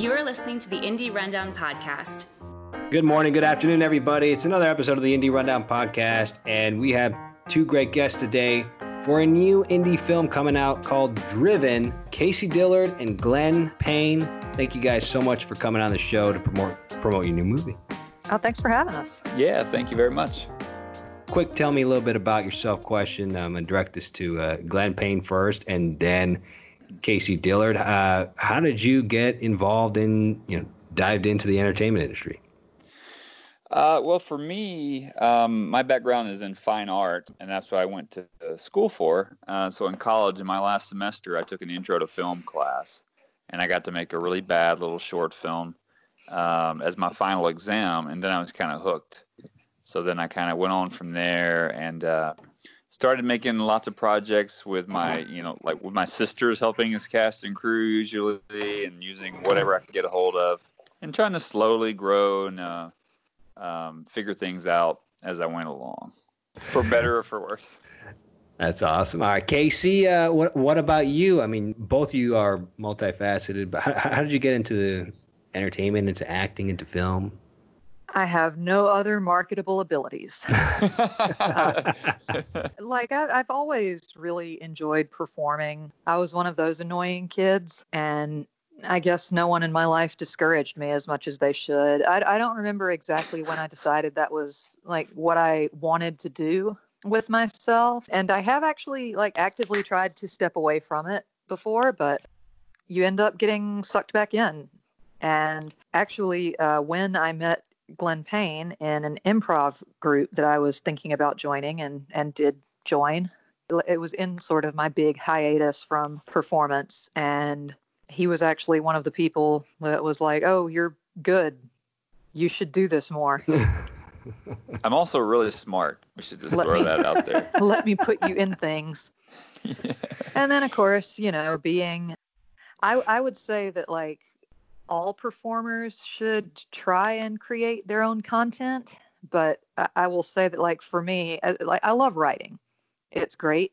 You are listening to the Indie Rundown Podcast. Good morning, good afternoon, everybody. It's another episode of the Indie Rundown Podcast, and we have two great guests today for a new indie film coming out called Driven. Casey Dillard and Glenn Payne. Thank you guys so much for coming on the show to promote promote your new movie. Oh, thanks for having us. Yeah, thank you very much. Quick, tell me a little bit about yourself. Question. I'm gonna direct this to uh, Glenn Payne first, and then Casey Dillard. Uh, how did you get involved in, you know, dived into the entertainment industry? Uh, well, for me, um, my background is in fine art, and that's what I went to school for. Uh, so in college, in my last semester, I took an intro to film class, and I got to make a really bad little short film um, as my final exam, and then I was kind of hooked. So then I kind of went on from there and uh, started making lots of projects with my, you know, like with my sisters helping us cast and crew usually, and using whatever I could get a hold of, and trying to slowly grow and uh, um, figure things out as I went along, for better or for worse. That's awesome. All right, Casey, uh, what what about you? I mean, both of you are multifaceted, but how, how did you get into the entertainment, into acting, into film? I have no other marketable abilities. uh, like I, I've always really enjoyed performing. I was one of those annoying kids, and I guess no one in my life discouraged me as much as they should. I, I don't remember exactly when I decided that was like what I wanted to do with myself. And I have actually like actively tried to step away from it before, but you end up getting sucked back in. And actually, uh, when I met Glenn Payne in an improv group that I was thinking about joining and, and did join, it was in sort of my big hiatus from performance. And he was actually one of the people that was like, "Oh, you're good. You should do this more." I'm also really smart. We should just let throw me, that out there. let me put you in things. Yeah. And then, of course, you know, being, I I would say that like all performers should try and create their own content. But I, I will say that like for me, I, like I love writing. It's great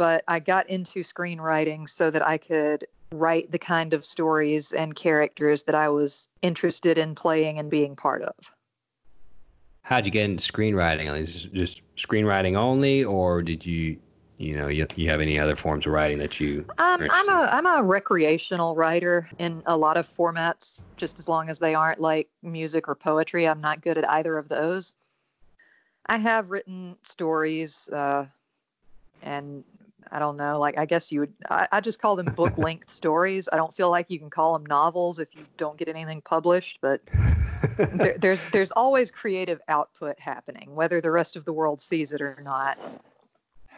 but I got into screenwriting so that I could write the kind of stories and characters that I was interested in playing and being part of. How'd you get into screenwriting? Is just screenwriting only, or did you, you know, you, you have any other forms of writing that you? Um, I'm a I'm a recreational writer in a lot of formats. Just as long as they aren't like music or poetry, I'm not good at either of those. I have written stories uh, and I don't know. Like, I guess you would, I, I just call them book length stories. I don't feel like you can call them novels if you don't get anything published, but there, there's, there's always creative output happening, whether the rest of the world sees it or not.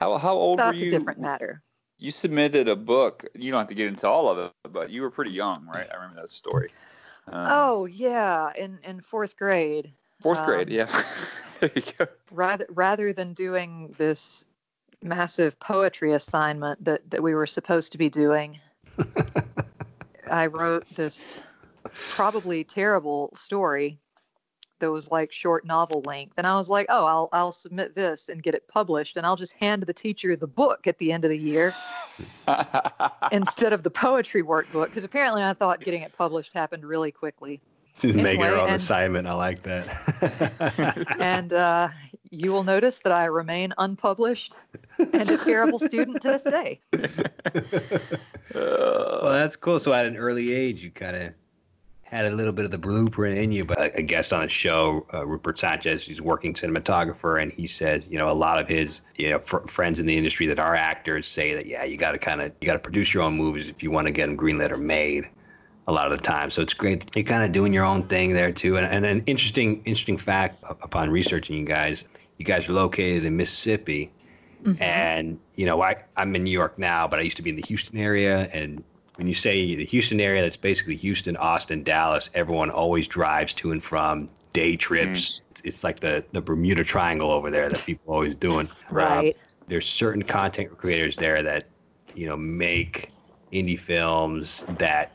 How, how old That's were you? That's a different matter. You submitted a book. You don't have to get into all of it, but you were pretty young, right? I remember that story. Um, oh yeah, in in fourth grade. Fourth um, grade, yeah. there you go. Rather rather than doing this massive poetry assignment that, that we were supposed to be doing. I wrote this probably terrible story that was like short novel length. And I was like, oh, I'll, I'll submit this and get it published. And I'll just hand the teacher the book at the end of the year instead of the poetry workbook. Because apparently I thought getting it published happened really quickly. She's anyway, making her own and, assignment. I like that. and uh, you will notice that I remain unpublished and a terrible student to this day. well, that's cool. So at an early age, you kind of had a little bit of the blueprint in you. But a guest on a show, uh, Rupert Sanchez, he's working cinematographer, and he says, you know, a lot of his you know fr- friends in the industry that are actors say that yeah, you got to kind of you got to produce your own movies if you want to get them greenlit or made a lot of the time. So it's great you're kind of doing your own thing there too. And, and an interesting interesting fact upon researching you guys, you guys are located in Mississippi. Mm-hmm. And, you know, I, I'm in New York now, but I used to be in the Houston area. And when you say the Houston area, that's basically Houston, Austin, Dallas. Everyone always drives to and from day trips. Mm. It's like the, the Bermuda Triangle over there that people are always doing. Right. Um, there's certain content creators there that, you know, make indie films that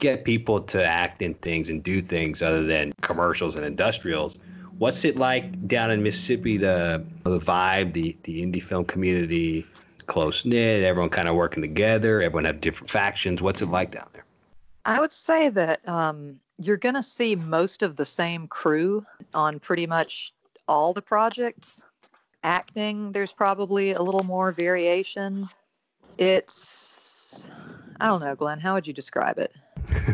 get people to act in things and do things other than commercials and industrials. What's it like down in Mississippi? The the vibe, the the indie film community, close knit, everyone kind of working together. Everyone have different factions. What's it like down there? I would say that um, you're going to see most of the same crew on pretty much all the projects. Acting, there's probably a little more variation. It's, I don't know, Glenn, how would you describe it?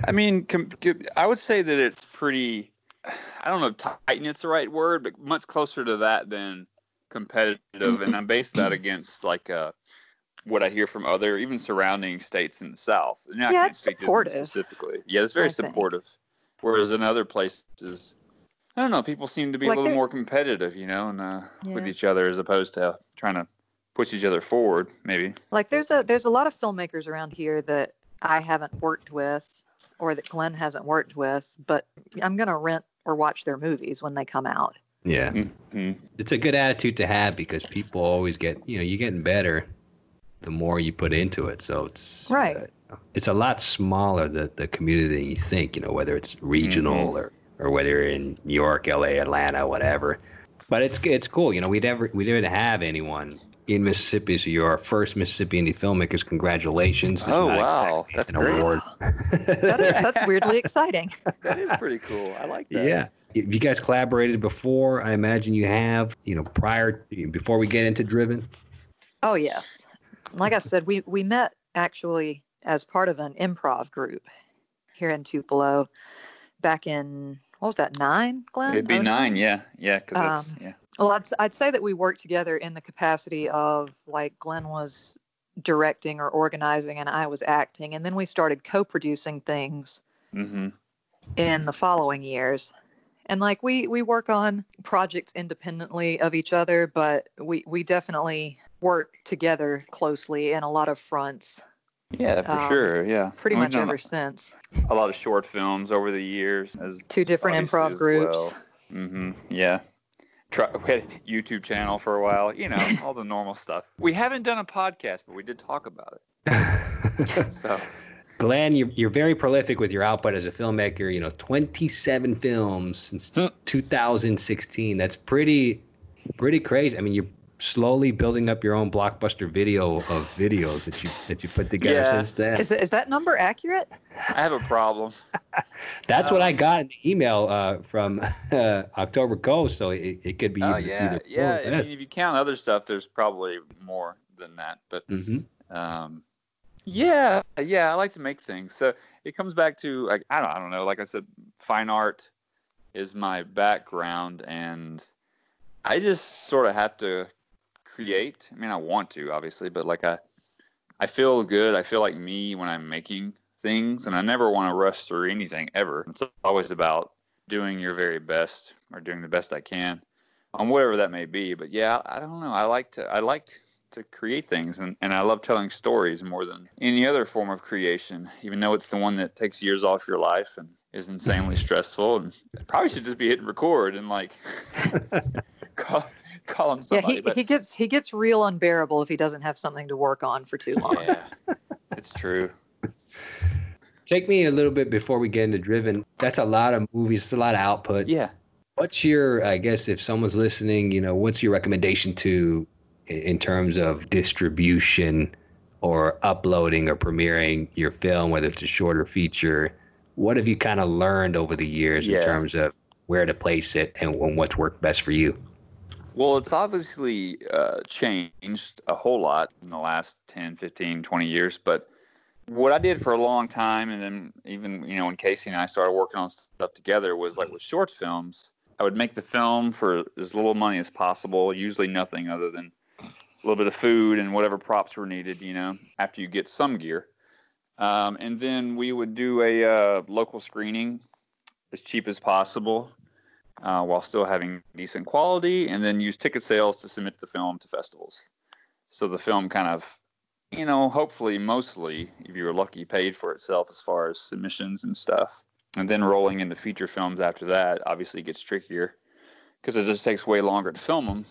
I mean, com- I would say that it's pretty. I don't know if tight it's the right word, but much closer to that than competitive. and I base that against like uh, what I hear from other, even surrounding states in the South. And I Yeah, can't it's speak to them supportive. specifically. Yeah, it's very I think. supportive. Whereas in other places, I don't know, people seem to be Like a little more competitive, you know, and uh, with each other as opposed to trying to push each other forward. Maybe. Like there's a there's a lot of filmmakers around here that I haven't worked with or that Glenn hasn't worked with, but I'm gonna rent or watch their movies when they come out. Yeah. hmm It's a good attitude to have because people always get, you know, you're getting better the more you put into it. So it's Right. uh, it's a lot smaller the the community than you think. You know, whether it's regional Mhm. or or whether you're in New York, L.A., Atlanta, whatever. But it's it's cool. You know, we never we didn't have anyone in Mississippi, so you're our first Mississippi indie filmmakers. Congratulations! It's Oh, wow. exactly That's an great. award. That is that's weirdly exciting. That is pretty cool. I like that. Yeah. Have you guys collaborated before? I imagine you have. You know, prior before we get into Driven. Oh yes. Like I said, we we met actually as part of an improv group here in Tupelo back in what was that nine, Glenn? It'd be Oh, nine, yeah, yeah, because that's Um, yeah. Well, I'd, I'd say that we worked together in the capacity of like Glenn was directing or organizing and I was acting. And then we started co producing things Mm-hmm. in the following years. And like we, we work on projects independently of each other, but we, we definitely work together closely in a lot of fronts Yeah, for um, sure. Yeah, pretty We've much done ever since. a lot of short films over the years. As Two different improv groups. well. Mm-hmm. Yeah. Try, we had a YouTube channel for a while. You know, all the normal stuff. We haven't done a podcast, but we did talk about it. So Glenn, you're, you're very prolific with your output as a filmmaker. You know, 27 films since Hmm. 2016. That's pretty, pretty crazy. I mean, you're slowly building up your own blockbuster video of videos that you that you put together Yeah. since then. Is, that, is that number accurate? I have a problem. That's what I um, got in the email uh, from uh, October Coast. So it, it could be Oh either, yeah, either yeah. I mean, if you count other stuff, there's probably more than that. But hmm um, yeah, yeah, I like to make things. So it comes back to like I don't, I don't know. Like I said, fine art is my background, and I just sort of have to create. I mean, I want to obviously, but like I, I feel good. I feel like me when I'm making things, and I never want to rush through anything ever. It's always about doing your very best or doing the best I can on whatever that may be. But yeah, I don't know. I like to I like to create things and, and I love telling stories more than any other form of creation, even though it's the one that takes years off your life and is insanely stressful and probably should just be hitting record and like call, call him Yeah, he, but he gets he gets real unbearable if he doesn't have something to work on for too long. yeah, it's true. Take me a little bit before we get into Driven. That's a lot of movies. It's a lot of output. Yeah. What's your, I guess, if someone's listening, you know, what's your recommendation to in terms of distribution or uploading or premiering your film, whether it's a shorter feature? What have you kind of learned over the years Yeah. in terms of where to place it and, and what's worked best for you? Well, it's obviously uh, changed a whole lot in the last 10, 15, 20 years. But what I did for a long time, and then even, you know, when Casey and I started working on stuff together, was like with short films, I would make the film for as little money as possible, usually nothing other than a little bit of food and whatever props were needed, you know, after you get some gear. Um, and then we would do a uh, local screening as cheap as possible uh, while still having decent quality, and then use ticket sales to submit the film to festivals. So the film kind of, you know, hopefully, mostly, if you were lucky, paid for itself as far as submissions and stuff. And then rolling into feature films after that obviously gets trickier because it just takes way longer to film them.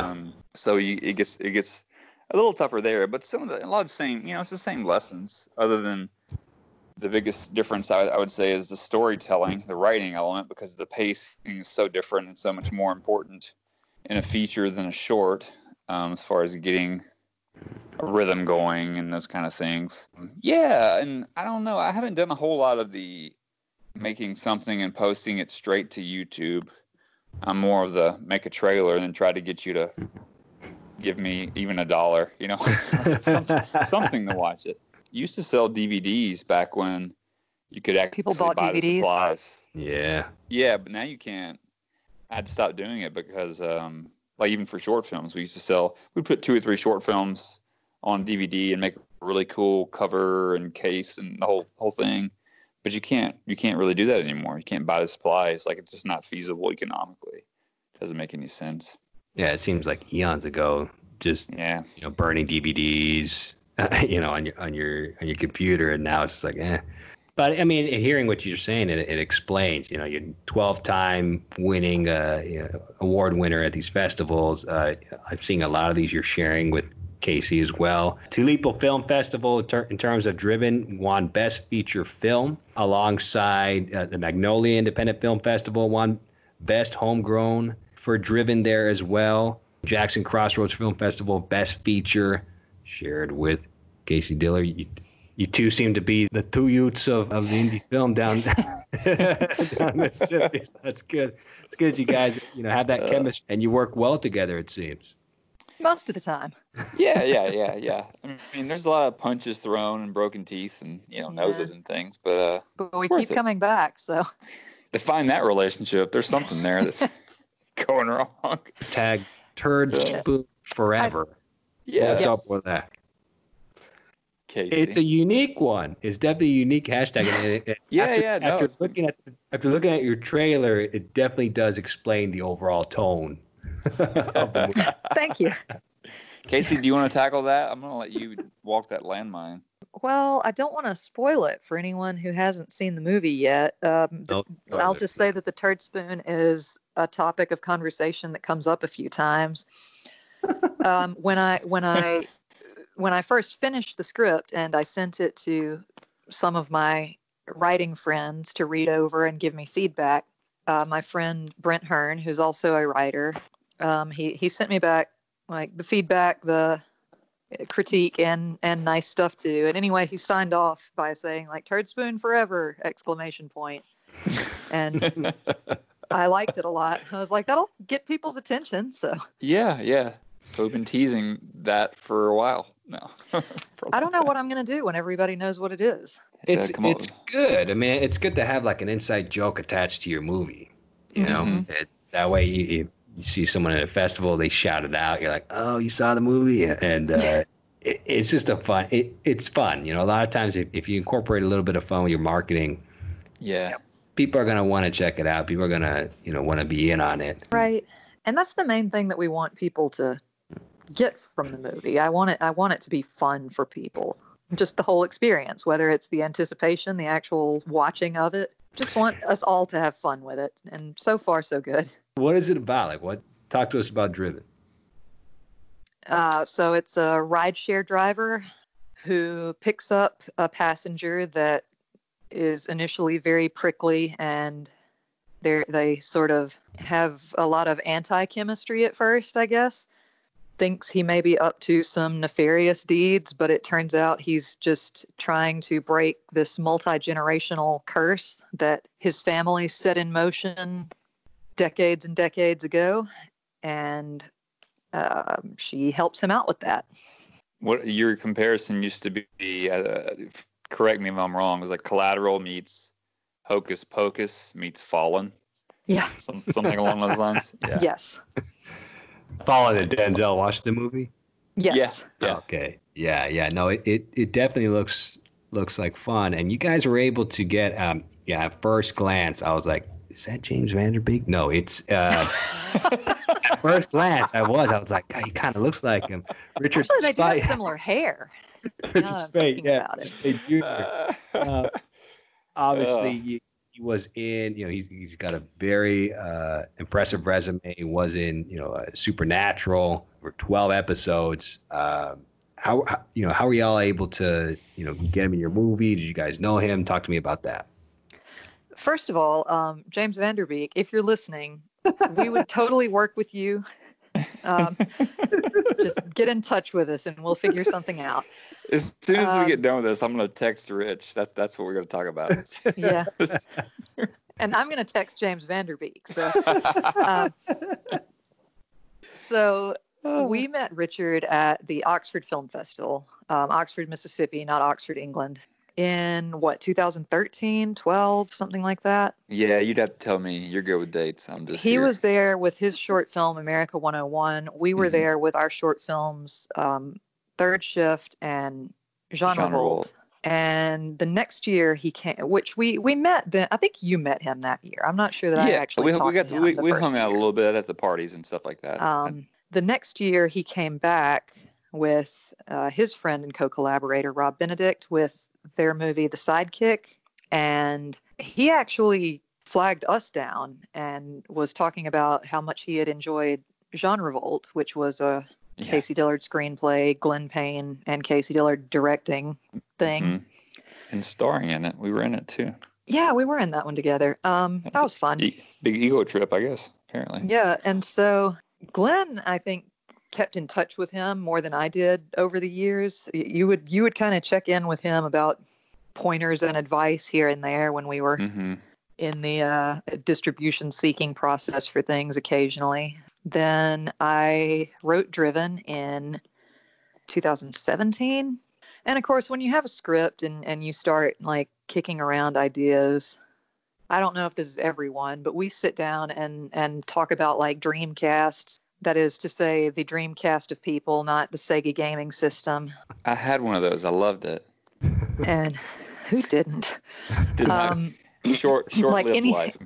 Um, so you, it gets it gets a little tougher there, but some of the a lot of the same, you know, it's the same lessons. Other than the biggest difference I, I would say is the storytelling, the writing element, because the pacing is so different and so much more important in a feature than a short, um, as far as getting a rhythm going and those kind of things. Yeah, and I don't know. I haven't done a whole lot of the making something and posting it straight to YouTube. I'm more of the make a trailer and then try to get you to give me even a dollar, you know, something, something to watch it. Used to sell DVDs back when you could actually People bought buy the supplies. Yeah. Yeah, but now you can't. I had to stop doing it because, um, like, even for short films, we used to sell. We'd put two or three short films on DVD and make a really cool cover and case and the whole whole thing. But you can't. You can't really do that anymore. You can't buy the supplies. Like, it's just not feasible economically. It Doesn't make any sense. Yeah, it seems like eons ago, just Yeah. you know, burning DVDs, you know, on your on your on your computer, and now it's just like, eh. But I mean, hearing what you're saying, it, it explains. You know, you're 12-time winning uh, you know, award winner at these festivals. Uh, I've seen a lot of these you're sharing with Casey as well. Tupelo Film Festival, in, ter- in terms of Driven, won Best Feature Film alongside uh, the Magnolia Independent Film Festival, won Best Homegrown for Driven there as well. Jackson Crossroads Film Festival, Best Feature, shared with Casey Dillard. You, you two seem to be the two youths of, of the indie film down, down Mississippi. So that's good. It's good you guys, you know, have that chemistry and you work well together. It seems. Most of the time. Yeah, yeah, yeah, yeah. I mean, there's a lot of punches thrown and broken teeth and you know Yeah. noses and things, but uh, But we keep it. coming back. So to find that relationship, there's something there that's going wrong. Tag turd Yeah. spoon forever. Yeah, What's up Yes. with that? Casey. It's a unique one. It's definitely a unique hashtag. And it- it- Yeah, after, yeah, no, After it's- looking at after looking at your trailer, it definitely does explain the overall tone the thank you. Casey, do you want to tackle that? I'm gonna let you walk that landmine. Well, I don't want to spoil it for anyone who hasn't seen the movie yet. Um, th- Nope. I'll just say that the turd spoon is a topic of conversation that comes up a few times. Um, when I when I when I first finished the script and I sent it to some of my writing friends to read over and give me feedback, uh, my friend Brent Hearn, who's also a writer, um, he he sent me back like the feedback, the critique and and nice stuff too. And anyway, he signed off by saying like "turd spoon forever!" exclamation point. And I liked it a lot. I was like, that'll get people's attention. So Yeah, yeah. So we've been teasing that for a while now. For a I don't know time. what I'm gonna do when everybody knows what it is. It's come up it's good. I mean, it's good to have like an inside joke attached to your movie. You know, Mhm. it, that way you, you, you see someone at a festival, they shout it out. You're like, oh, you saw the movie, and uh, it, it's just a fun. It, it's fun. You know, a lot of times if, if you incorporate a little bit of fun with your marketing, Yeah. people are gonna want to check it out. People are gonna you know want to be in on it. Right. And that's the main thing that we want people to get from the movie. I want it I want it to be fun for people. Just the whole experience, whether it's the anticipation, the actual watching of it. Just want us all to have fun with it. And so far so good. What is it about? Like, what? Talk to us about Driven. Uh, so it's a rideshare driver who picks up a passenger that is initially very prickly and they they sort of have a lot of anti-chemistry at first, I guess. Thinks he may be up to some nefarious deeds, but it turns out he's just trying to break this multi-generational curse that his family set in motion decades and decades ago. And um, she helps him out with that. What your comparison used to be? Uh, correct me if I'm wrong. It was like Collateral meets Hocus Pocus meets Fallen. Yeah. Some, something along those lines. Yeah. Yes. Following the Denzel Washington movie. Yes. Yeah. Okay. Yeah, yeah. No, it, it, it definitely looks looks like fun. And you guys were able to get um yeah, at first glance, I was like, is that James Van Der Beek? No, it's uh at first glance I was. I was like, God, he kinda looks like him. Richard Actually, they do have similar hair. Richard now Speight, yeah. about it. They do. Uh, obviously Ugh. he, was in you know he's, he's got a very uh, impressive resume. He was in you know uh, supernatural for 12 episodes. Um, how, how you know how were y'all able to you know get him in your movie? Did you guys know him? Talk to me about that. First of all, um, James Van Der Beek, if you're listening, we would totally work with you Um, just get in touch with us and we'll figure something out. As soon as Um, we get done with this, I'm gonna text Rich. That's that's what we're gonna talk about. Yeah. And I'm going to text James Van Der Beek. So, um, so we met Richard at the Oxford Film Festival, um, Oxford, Mississippi, not Oxford, England, in what, 2013, 12, something like that. yeah, you'd have to tell me. You're good with dates. I'm just. he here. was there with his short film America 101. We were Mhm. there with our short films um, Third Shift and Revolt. Revolt. And the next year he came, which we we met. Then I think you met him that year. I'm not sure that I yeah, actually we, talked we got to we, we hung out a little bit at the parties and stuff like that. Um, the next year he came back with uh, his friend and co-collaborator Rob Benedict with their movie The Sidekick, and he actually flagged us down and was talking about how much he had enjoyed Genre Vault, which was a yeah. Casey Dillard screenplay, Glenn Payne and Casey Dillard directing thing. Mhm. And starring in it, we were in it too. Yeah, we were in that one together. Um, that That's was fun. E- big ego trip, I guess. Apparently. Yeah, and so Glenn, I think, kept in touch with him more than I did over the years. You would you would kind of check in with him about pointers and advice here and there when we were hmm in the uh, distribution seeking process for things occasionally. Then I wrote Driven in 2017. And of course, when you have a script and, and you start like kicking around ideas, I don't know if this is everyone, but we sit down and, and talk about like Dreamcasts. That is to say, the Dreamcast of people, not the Sega gaming system. I had one of those. I loved it. And who didn't? Did Um, short short like any- life.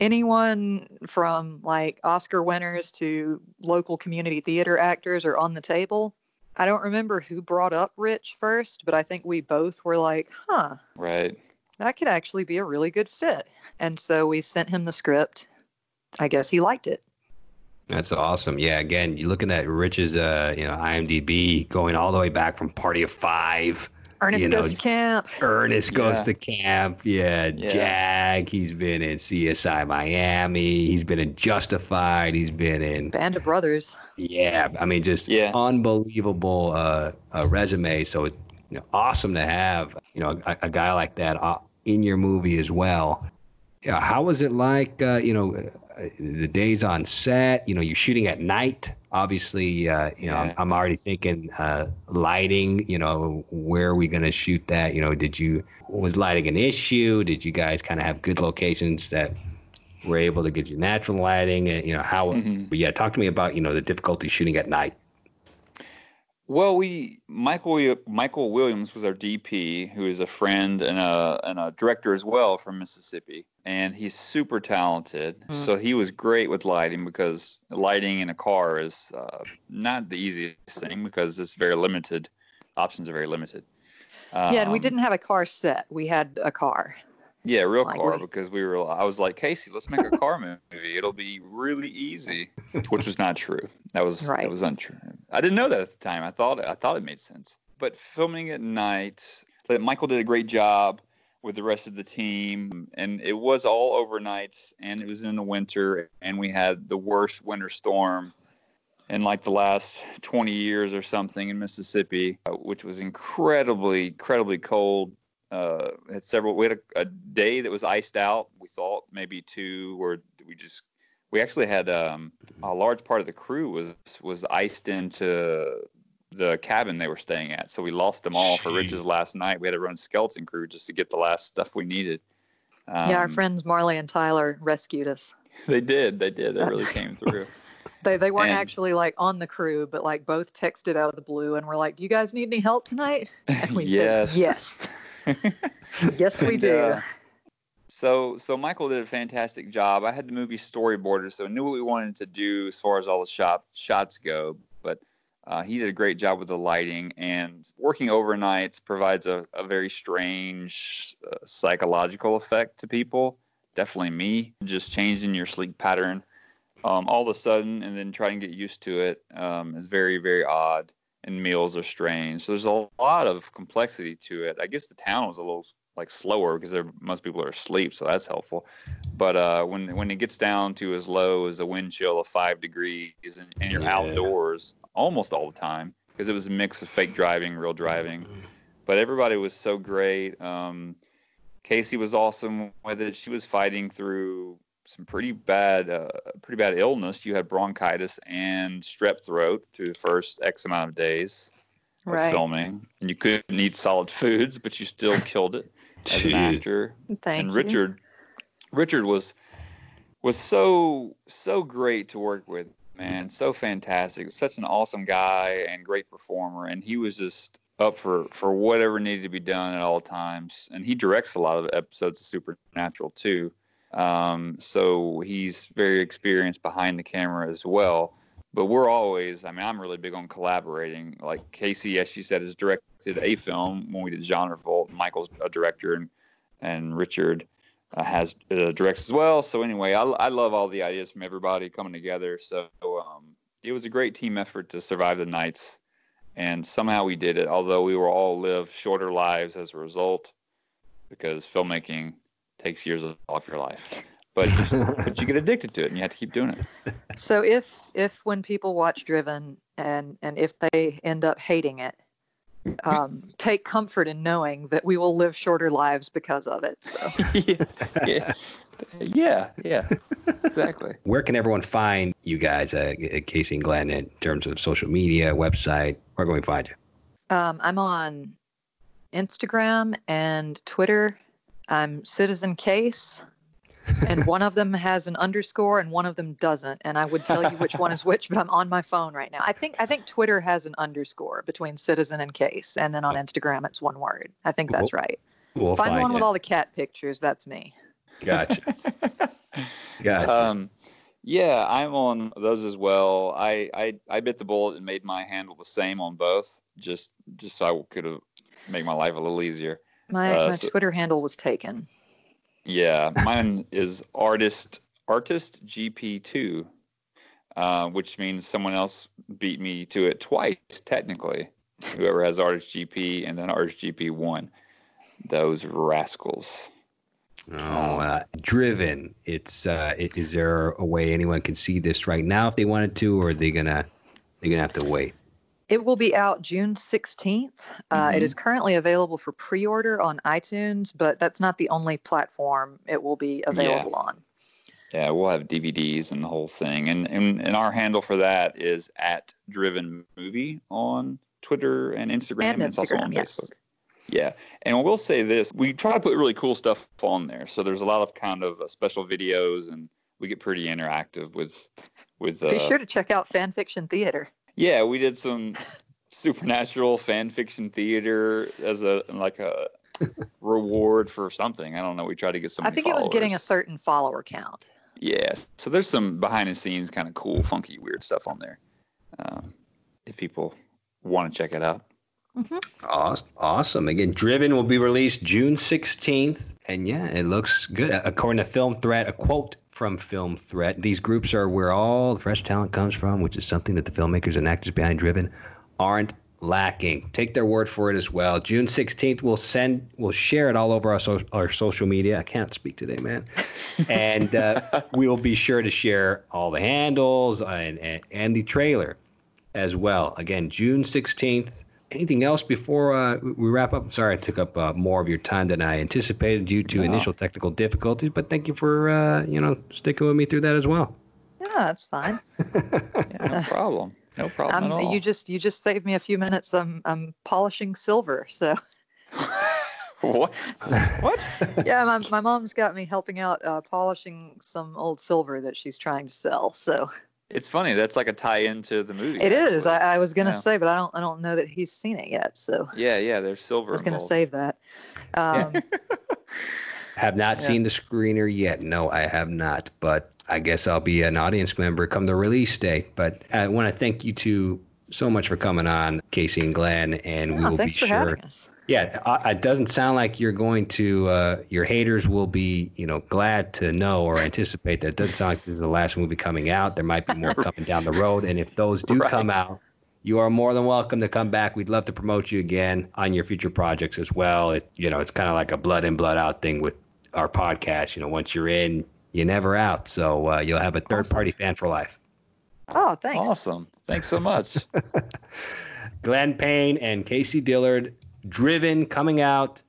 anyone from like Oscar winners to local community theater actors are on the table. I don't remember who brought up Rich first, but I think we both were like, huh, Right. that could actually be a really good fit. And so we sent him the script. I guess he liked it. That's awesome. Yeah, again, you're looking at Rich's uh, you know, IMDb going all the way back from Party of Five. Ernest You goes to camp. Ernest goes to camp. Yeah, Yeah. Jag. He's been in CSI Miami. He's been in Justified. He's been in Band of Brothers. yeah. I mean, just Yeah. unbelievable uh, uh, resume. So it's you know, awesome to have you know a, a guy like that uh, in your movie as well. Yeah, how was it like? Uh, you know, uh, the days on set. You know, you're shooting at night. Obviously, uh, you know, I'm, I'm already thinking uh, lighting. You know, where are we going to shoot that? You know, did you was lighting an issue? Did you guys kind of have good locations that were able to get you natural lighting? And you know, how? Mhm. But yeah, talk to me about you know the difficulty shooting at night. Well, we Michael Michael Williams was our DP, who is a friend and a and a director as well from Mississippi, and he's super talented. Mhm. So he was great with lighting because lighting in a car is uh, not the easiest thing because it's very limited. Options are very limited. yeah, and we Um, didn't have a car set. We had a car. Yeah, real Like, car we- because we were. I was like, Casey, let's make a car movie. It'll be really easy, which was not true. That was Right. that was untrue. I didn't know that at the time. I thought I thought it made sense. But filming at night, Michael did a great job with the rest of the team, and it was all overnights, and it was in the winter, and we had the worst winter storm in like the last 20 years or something in Mississippi, uh, which was incredibly, incredibly cold. Uh, had several. We had a, a day that was iced out. We thought maybe two, or we just we actually had um, a large part of the crew was was iced into the cabin they were staying at. So we lost them all for Jeez. Rich's last night. We had to run skeleton crew just to get the last stuff we needed. Um, yeah, our friends Marley and Tyler rescued us. They did. They did. They really came through. They they weren't And- actually like on the crew, but like both texted out of the blue and were like, "Do you guys need any help tonight?" And we yes. said, "Yes, yes, we And, do." uh, so so Michael did a fantastic job. I had the movie storyboarded, so I knew what we wanted to do as far as all the shop shots go. But uh, he did a great job with the lighting and working overnights provides a, a very strange uh, psychological effect to people. Definitely me, just changing your sleep pattern um, all of a sudden and then trying to get used to it um, is very very odd. And meals are strange. So there's a lot of complexity to it. I guess the town was a little like slower because there most people are asleep, so that's helpful. But uh, when when it gets down to as low as a wind chill of five degrees and, and you're yeah. outdoors almost all the time because it was a mix of fake driving, real driving. Mm-hmm. But everybody was so great. Um, Casey was awesome with it. She was fighting through some pretty bad, uh, pretty bad illness. You had bronchitis and strep throat through the first X amount of days of right. filming, and you couldn't eat solid foods, but you still killed it as an actor. Thank and you. Richard, Richard was was so so great to work with, man, so fantastic, such an awesome guy and great performer, and he was just up for for whatever needed to be done at all times. And he directs a lot of episodes of Supernatural too. Um, so he's very experienced behind the camera as well. But we're always, I mean, I'm really big on collaborating. Like Casey, as she said, has directed a film when we did Genre Vault. Michael's a director, and and Richard uh, has uh, directs as well. So anyway, I, I love all the ideas from everybody coming together. So um, it was a great team effort to survive the nights and somehow we did it. Although we were all live shorter lives as a result, because filmmaking takes years off your life. But but you get addicted to it, and you have to keep doing it. So if if when people watch Driven and and if they end up hating it, um, take comfort in knowing that we will live shorter lives because of it. So. yeah, yeah, yeah, yeah, exactly. Where can everyone find you guys uh, at Casey and Glenn in terms of social media, website? Where can we find you? Um, I'm on Instagram and Twitter. I'm Citizen Case, and one of them has an underscore and one of them doesn't. And I would tell you which one is which, but I'm on my phone right now. I think I think Twitter has an underscore between Citizen and Case, and then on Instagram it's one word. I think that's right. We'll find, find the one it. with all the cat pictures. That's me. Gotcha. gotcha. Um, yeah, I'm on those as well. I, I I bit the bullet and made my handle the same on both, just just so I could have make my life a little easier. My uh, my so, Twitter handle was taken. Yeah, mine is artist artist GP two, uh, which means someone else beat me to it twice technically. Whoever has artist GP and then artist GP one, those rascals. Oh, uh, driven. It's uh, is there a way anyone can see this right now if they wanted to, or are they gonna they're gonna have to wait? It will be out June 16th. Uh, mm-hmm. It is currently available for pre-order on iTunes, but that's not the only platform it will be available yeah. on. Yeah, we'll have DVDs and the whole thing, and, and and our handle for that is at Driven Movie on Twitter and Instagram. And, and Instagram, it's also on yes. Facebook. Yeah, and we'll say this: we try to put really cool stuff on there. So there's a lot of kind of uh, special videos, and we get pretty interactive with with. Uh, Be sure to check out Fan Fiction Theater. Yeah, we did some supernatural fan fiction theater as a like a reward for something. I don't know. We tried to get some. I think followers. it was getting a certain follower count. Yeah, so there's some behind the scenes kind of cool, funky, weird stuff on there. Um, if people want to check it out. Mm-hmm. Awesome. awesome. Again, Driven will be released June 16th. And yeah, it looks good. According to Film Threat, a quote from Film Threat these groups are where all the fresh talent comes from, which is something that the filmmakers and actors behind Driven aren't lacking. Take their word for it as well. June 16th, we'll send, we'll share it all over our, so, our social media. I can't speak today, man. And uh, we will be sure to share all the handles and, and, and the trailer as well. Again, June 16th anything else before uh, we wrap up? Sorry, I took up uh, more of your time than I anticipated due to no. initial technical difficulties, but thank you for uh, you know sticking with me through that as well. Yeah, that's fine. yeah, no problem. No problem um, at all. You just you just saved me a few minutes. I'm I'm polishing silver, so. what? what? yeah, my my mom's got me helping out uh, polishing some old silver that she's trying to sell. So. It's funny. That's like a tie into the movie. It actually. is. I, I, was gonna yeah. say, but I don't. I don't know that he's seen it yet. So. Yeah, yeah. There's silver. I was gonna save that. Um, yeah. have not yeah. seen the screener yet. No, I have not. But I guess I'll be an audience member come the release day. But I want to thank you two so much for coming on, Casey and Glenn, and we will be sure yeah, uh, it doesn't sound like you're going to. Uh, your haters will be, you know, glad to know or anticipate that. It doesn't sound like this is the last movie coming out. There might be more coming down the road, and if those do right. come out, you are more than welcome to come back. We'd love to promote you again on your future projects as well. It, you know, it's kind of like a blood in, blood out thing with our podcast. You know, once you're in, you're never out. So uh, you'll have a third party fan for life. Oh, thanks. Awesome. Thanks so much. Glenn Payne and Casey Dillard, Driven, coming out.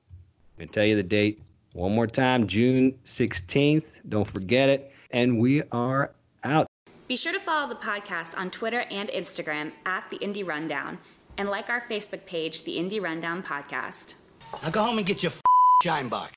I'm going to tell you the date one more time June 16th. Don't forget it. And we are out. Be sure to follow the podcast on Twitter and Instagram at The Indie Rundown and like our Facebook page, The Indie Rundown Podcast. Now go home and get your shine box.